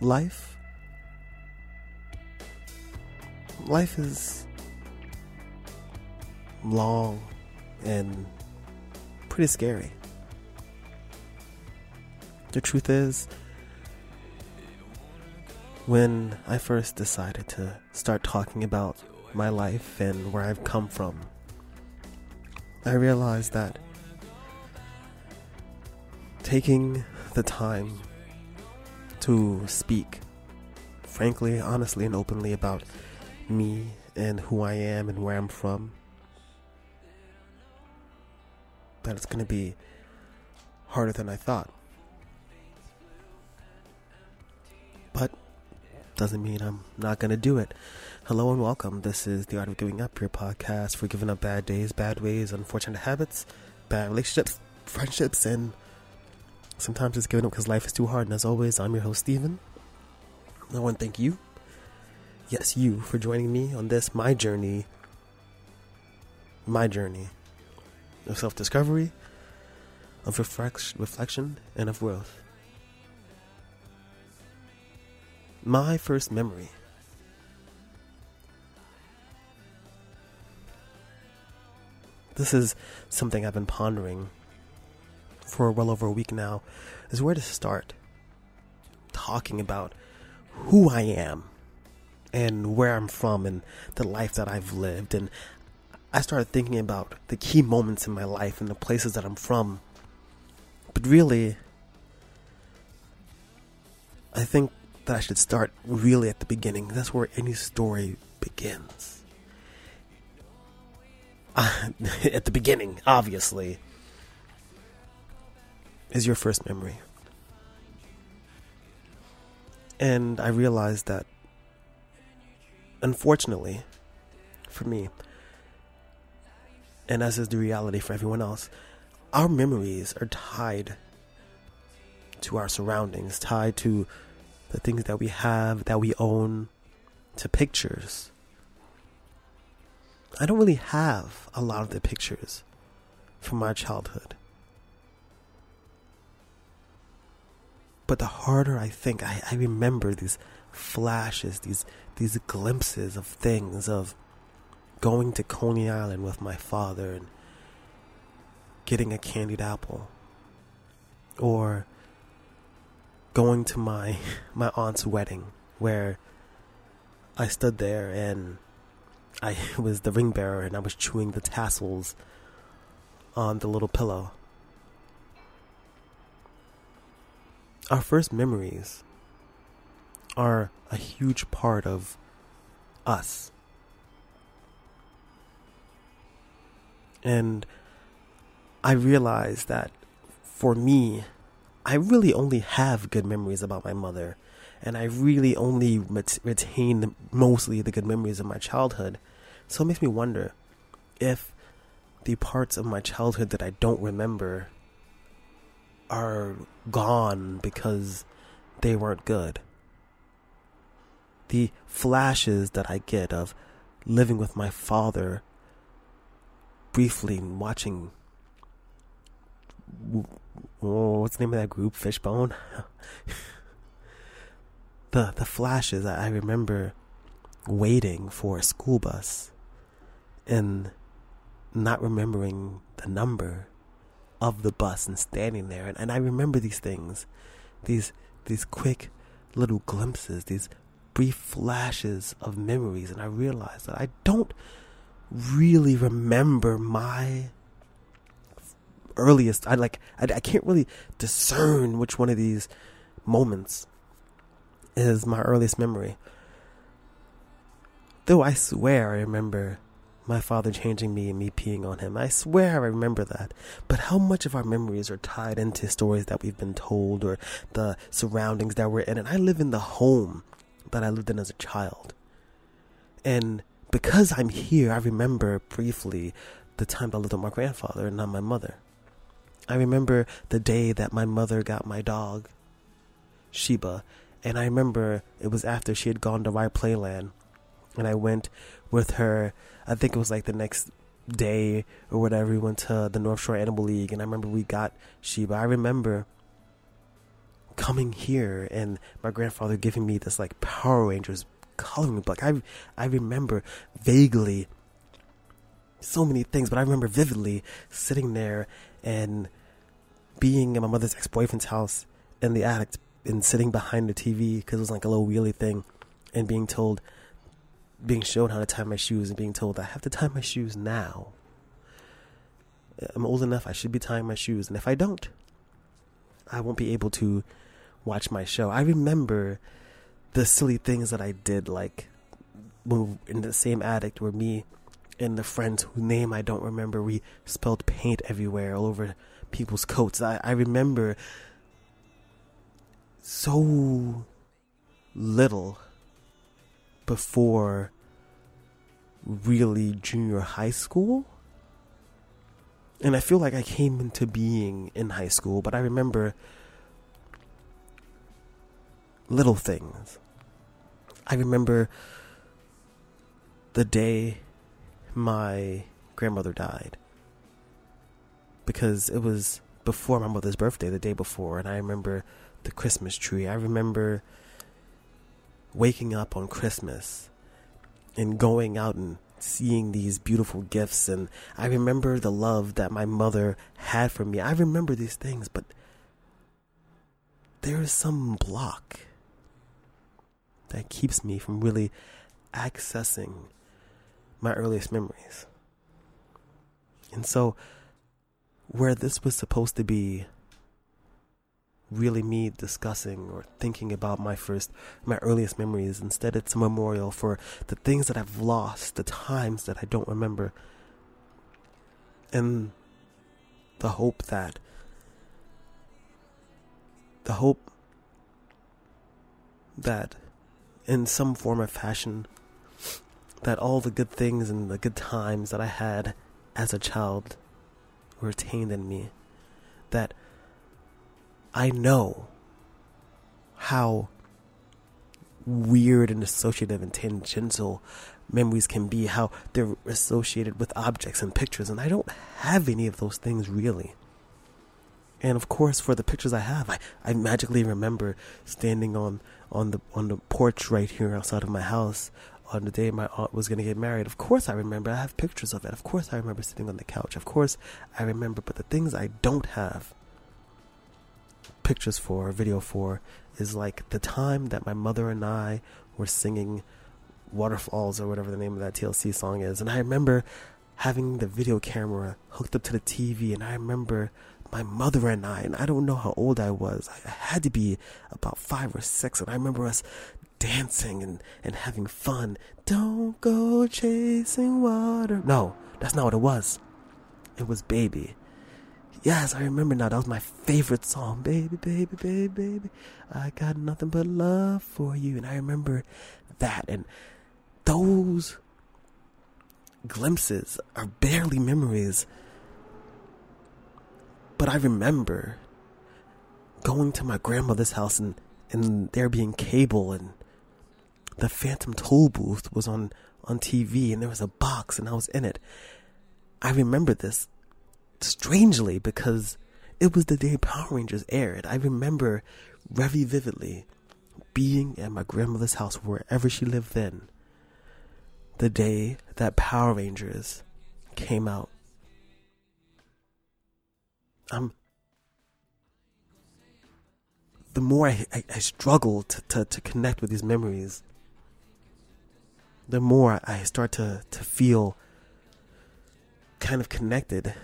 life life is long and pretty scary. The truth is, when I first decided to start talking about my life and where I've come from, I realized that taking the time to speak frankly, honestly, and openly about me and who I am and where I'm from, that it's going to be harder than I thought. But doesn't mean I'm not going to do it. Hello and welcome. This is The Art of Giving Up, your podcast for giving up bad days, bad ways, unfortunate habits, bad relationships, friendships, and sometimes it's giving up because life is too hard. And as always, I'm your host, Steven. I want to thank you yes, you, for joining me on this, my journey, my journey of self discovery, of reflection, and of growth. My first memory. This is something I've been pondering for well over a week now, is where to start talking about who I am and where I'm from and the life that I've lived. And I started thinking about the key moments in my life and the places that I'm from. But really, I think that I should start really at the beginning. That's where any story begins. At the beginning, obviously, is your first memory. And I realized that unfortunately, for me, and as is the reality for everyone else, our memories are tied to our surroundings, tied to the things that we have, that we own, to pictures. I don't really have a lot of the pictures from my childhood. But the harder I think, I, I remember these flashes, these these glimpses of things of going to Coney Island with my father and getting a candied apple or going to my my aunt's wedding where I stood there and I was the ring bearer and I was chewing the tassels on the little pillow. Our first memories are a huge part of us. And I realized that for me, I really only have good memories about my mother. And I really only retain mostly the good memories of my childhood. So it makes me wonder if the parts of my childhood that I don't remember are gone because they weren't good. The flashes that I get of living with my father briefly watching what's the name of that group? Fishbone? The the flashes I remember waiting for a school bus and not remembering the number of the bus and standing there and, and I remember these things these these quick little glimpses these brief flashes of memories, and I realized that I don't really remember my earliest. I like I, I can't really discern which one of these moments is my earliest memory. Though I swear I remember my father changing me and me peeing on him. I swear I remember that. But how much of our memories are tied into stories that we've been told or the surroundings that we're in? And I live in the home that I lived in as a child. And because I'm here, I remember briefly the time that I lived with my grandfather and not my mother. I remember the day that my mother got my dog, Sheba, and I remember it was after she had gone to Rye Playland, and I went with her. I think it was like the next day or whatever. We went to the North Shore Animal League, and I remember we got Sheba. I remember coming here and my grandfather giving me this like Power Rangers coloring book. I I remember vaguely so many things, but I remember vividly sitting there and being in my mother's ex-boyfriend's house in the attic and sitting behind the TV because it was like a little wheelie thing and being told being shown how to tie my shoes and being told I have to tie my shoes now. I'm old enough, I should be tying my shoes. And if I don't, I won't be able to watch my show. I remember the silly things that I did, like in the same attic where me and the friends whose name I don't remember, we spilled paint everywhere, all over people's coats. I, I remember so little before really junior high school. And I feel like I came into being in high school, but I remember little things. I remember the day my grandmother died because it was before my mother's birthday, the day before, and I remember the Christmas tree. I remember waking up on Christmas and going out and seeing these beautiful gifts and I remember the love that my mother had for me. I remember these things, but there is some block that keeps me from really accessing my earliest memories. And so where this was supposed to be really me discussing or thinking about my first, my earliest memories. Instead, it's a memorial for the things that I've lost, the times that I don't remember, and the hope that, the hope that in some form or fashion, that all the good things and the good times that I had as a child were retained in me. That I know how weird and associative and tangential memories can be, how they're associated with objects and pictures, and I don't have any of those things really. And of course, for the pictures I have, I, I magically remember standing on, on the on the porch right here outside of my house on the day my aunt was going to get married. Of course, I remember. I have pictures of it. Of course, I remember sitting on the couch. Of course, I remember. But the things I don't have pictures for, video for, is like the time that my mother and I were singing Waterfalls or whatever the name of that TLC song is. And I remember having the video camera hooked up to the TV, and I remember my mother and I, and I don't know how old I was. I had to be about five or six, and I remember us dancing and, and having fun. Don't go chasing water. No, that's not what it was. It was Baby. Yes, I remember now. That was my favorite song. Baby, baby, baby, baby. I got nothing but love for you. And I remember that. And those glimpses are barely memories. But I remember going to my grandmother's house and, and there being cable and the Phantom Tollbooth was on, on TV and there was a box and I was in it. I remember this strangely because it was the day Power Rangers aired. I remember very vividly being at my grandmother's house, wherever she lived then, the day that Power Rangers came out. Um, the more I, I, I struggle to, to, to connect with these memories, the more I start to, to feel kind of connected.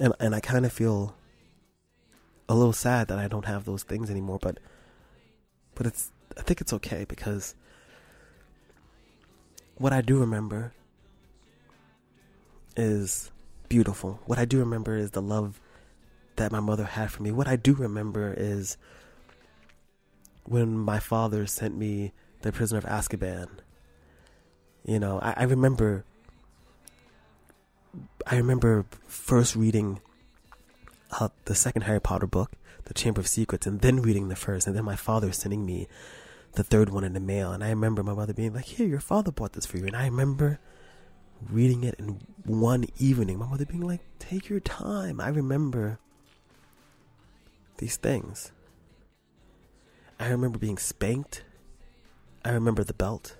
And and I kind of feel a little sad that I don't have those things anymore, but but it's I think it's okay because what I do remember is beautiful. What I do remember is the love that my mother had for me. What I do remember is when my father sent me the Prisoner of Azkaban. You know, I, I remember. I remember first reading uh, the second Harry Potter book, The Chamber of Secrets, and then reading the first, and then my father sending me the third one in the mail. And I remember my mother being like, "Here, your father bought this for you." And I remember reading it in one evening. My mother being like, "Take your time." I remember these things. I remember being spanked. I remember the belt.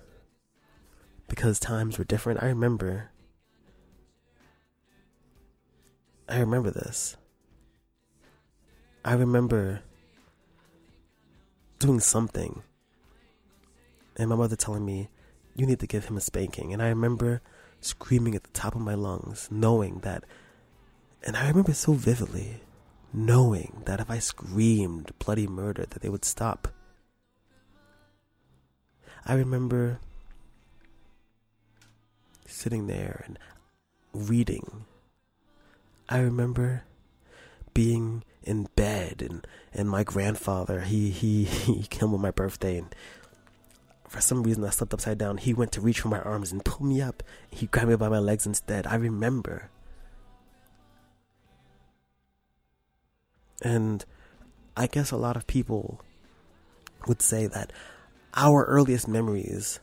Because times were different. I remember. I remember this. I remember doing something and my mother telling me, You need to give him a spanking. And I remember screaming at the top of my lungs, knowing that, and I remember so vividly, knowing that if I screamed bloody murder, that they would stop. I remember sitting there and reading. I remember being in bed and, and my grandfather he, he he came on my birthday and for some reason I slept upside down. He went to reach for my arms and pull me up. He grabbed me by my legs instead. I remember. And I guess a lot of people would say that our earliest memories,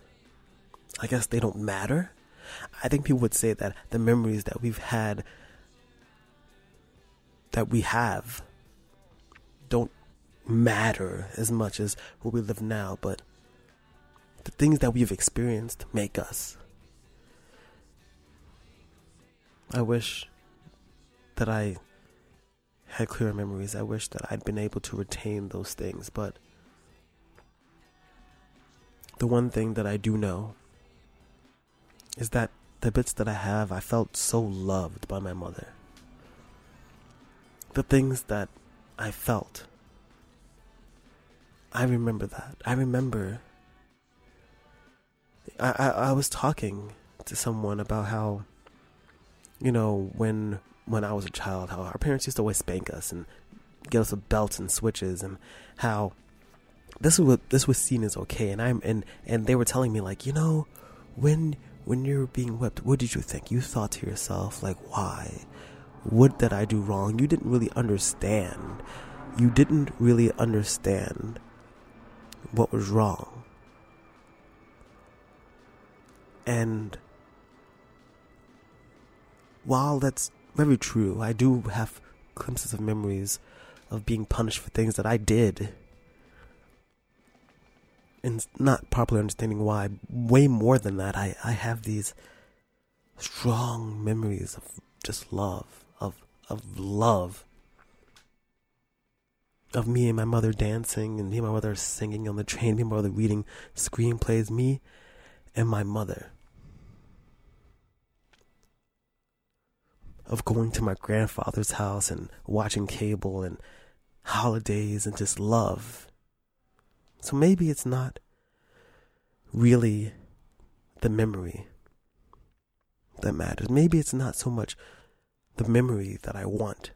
I guess they don't matter. I think people would say that the memories that we've had, that we have, don't matter as much as where we live now, but the things that we've experienced make us. I wish that I had clearer memories. I wish that I'd been able to retain those things, but the one thing that I do know is that the bits that I have, I felt so loved by my mother. The things that I felt, I remember that. I remember I, I, I was talking to someone about how, you know, when when I was a child, how our parents used to always spank us and get us with belts and switches, and how this was this was seen as okay. And I'm and and they were telling me like, you know, when when you're being whipped, what did you think? You thought to yourself like, why? What did I do wrong? You didn't really understand. You didn't really understand what was wrong and while that's very true, I do have glimpses of memories of being punished for things that I did and not properly understanding why. Way more than that, I, I have these strong memories of just love, of of love. Of me and my mother dancing, and me and my mother singing on the train, me and my mother reading screenplays, me and my mother. of going to my grandfather's house and watching cable and holidays and just love. So maybe it's not really the memory that matters. Maybe it's not so much the memory that I want,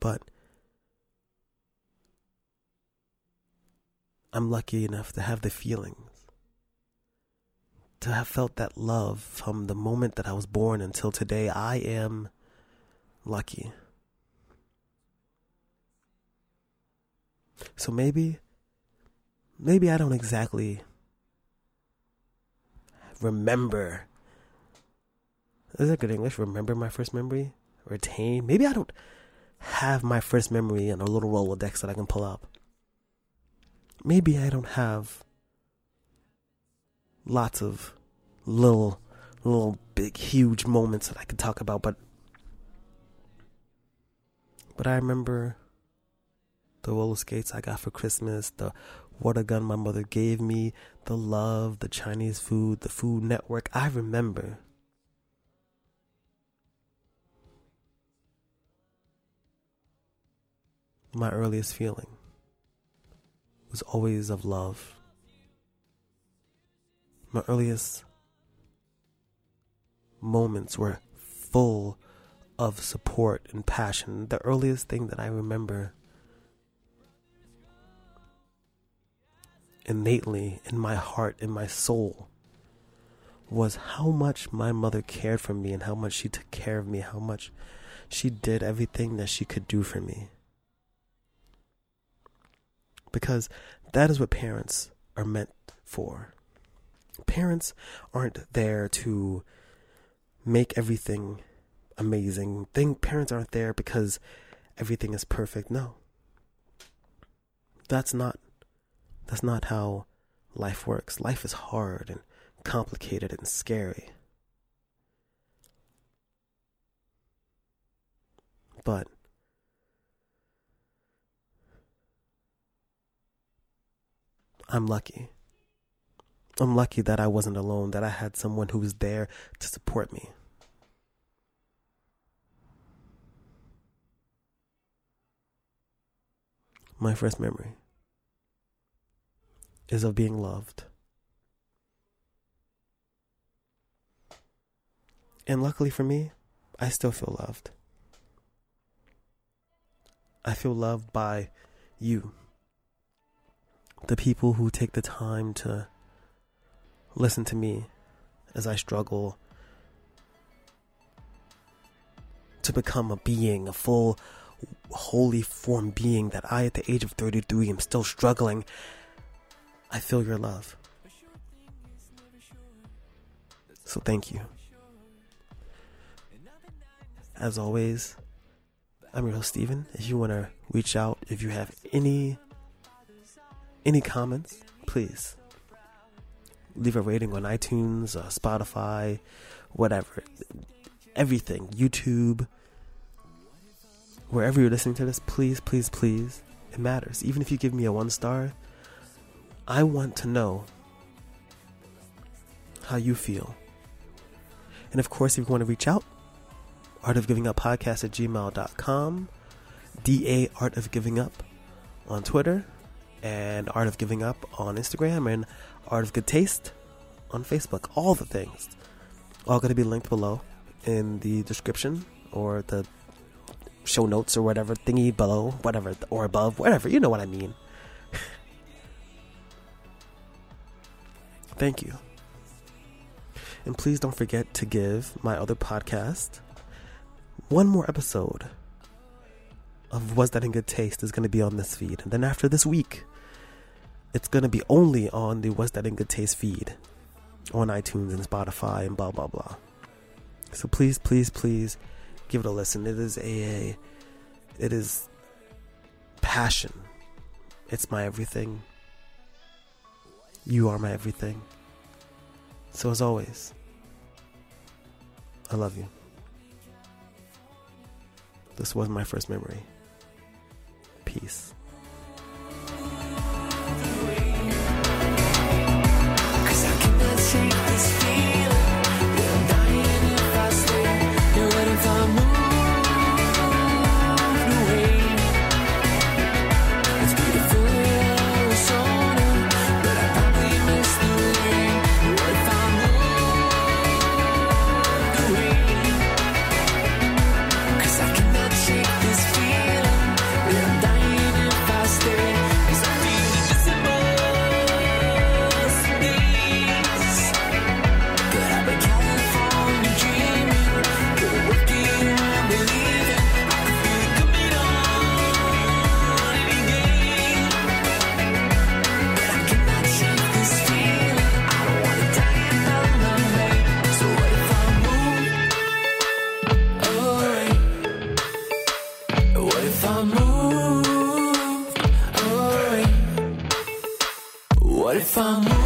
but I'm lucky enough to have the feelings to have felt that love from the moment that I was born until today, I am lucky. So maybe, maybe I don't exactly remember. Is that good English? Remember my first memory? Retain? Maybe I don't have my first memory in a little Rolodex that I can pull up. Maybe I don't have lots of little, little big, huge moments that I could talk about, but, but I remember the roller skates I got for Christmas, the water gun my mother gave me, the love, the Chinese food, the Food Network. I remember. My earliest feeling was always of love my earliest moments were full of support and passion. The earliest thing that I remember innately in my heart, in my soul, was how much my mother cared for me and how much she took care of me, how much she did everything that she could do for me. Because that is what parents are meant for parents aren't there to make everything amazing. Think parents aren't there because everything is perfect. No. That's not that's not how life works. Life is hard and complicated and scary. But I'm lucky. I'm lucky that I wasn't alone, that I had someone who was there to support me. My first memory is of being loved. And luckily for me, I still feel loved. I feel loved by you. The people who take the time to listen to me as I struggle to become a being, a full, holy form being that I, at the age of 33, am still struggling. I feel your love. So thank you. As always, I'm your host Steven. If you want to reach out, if you have any any comments, please leave a rating on iTunes, uh, Spotify, whatever. Everything, YouTube, wherever you're listening to this, please, please, please, it matters. Even if you give me a one star, I want to know how you feel. And of course, if you want to reach out, Art of Giving Up Podcast at gmail.com, DA Art of Giving Up on Twitter, and Art of Giving Up on Instagram, and Art of Good Taste on Facebook. All the things. All going to be linked below in the description or the show notes or whatever thingy below, whatever, or above, whatever. You know what I mean. Thank you. And please don't forget to give my other podcast one more episode of Was That in Good Taste is going to be on this feed. And then after this week, it's going to be only on the Was That in Good Taste feed on iTunes and Spotify and blah, blah, blah. So please, please, please give it a listen. It is a, it is passion. It's my everything. You are my everything. So as always, I love you. This was my first memory. Peace. I'm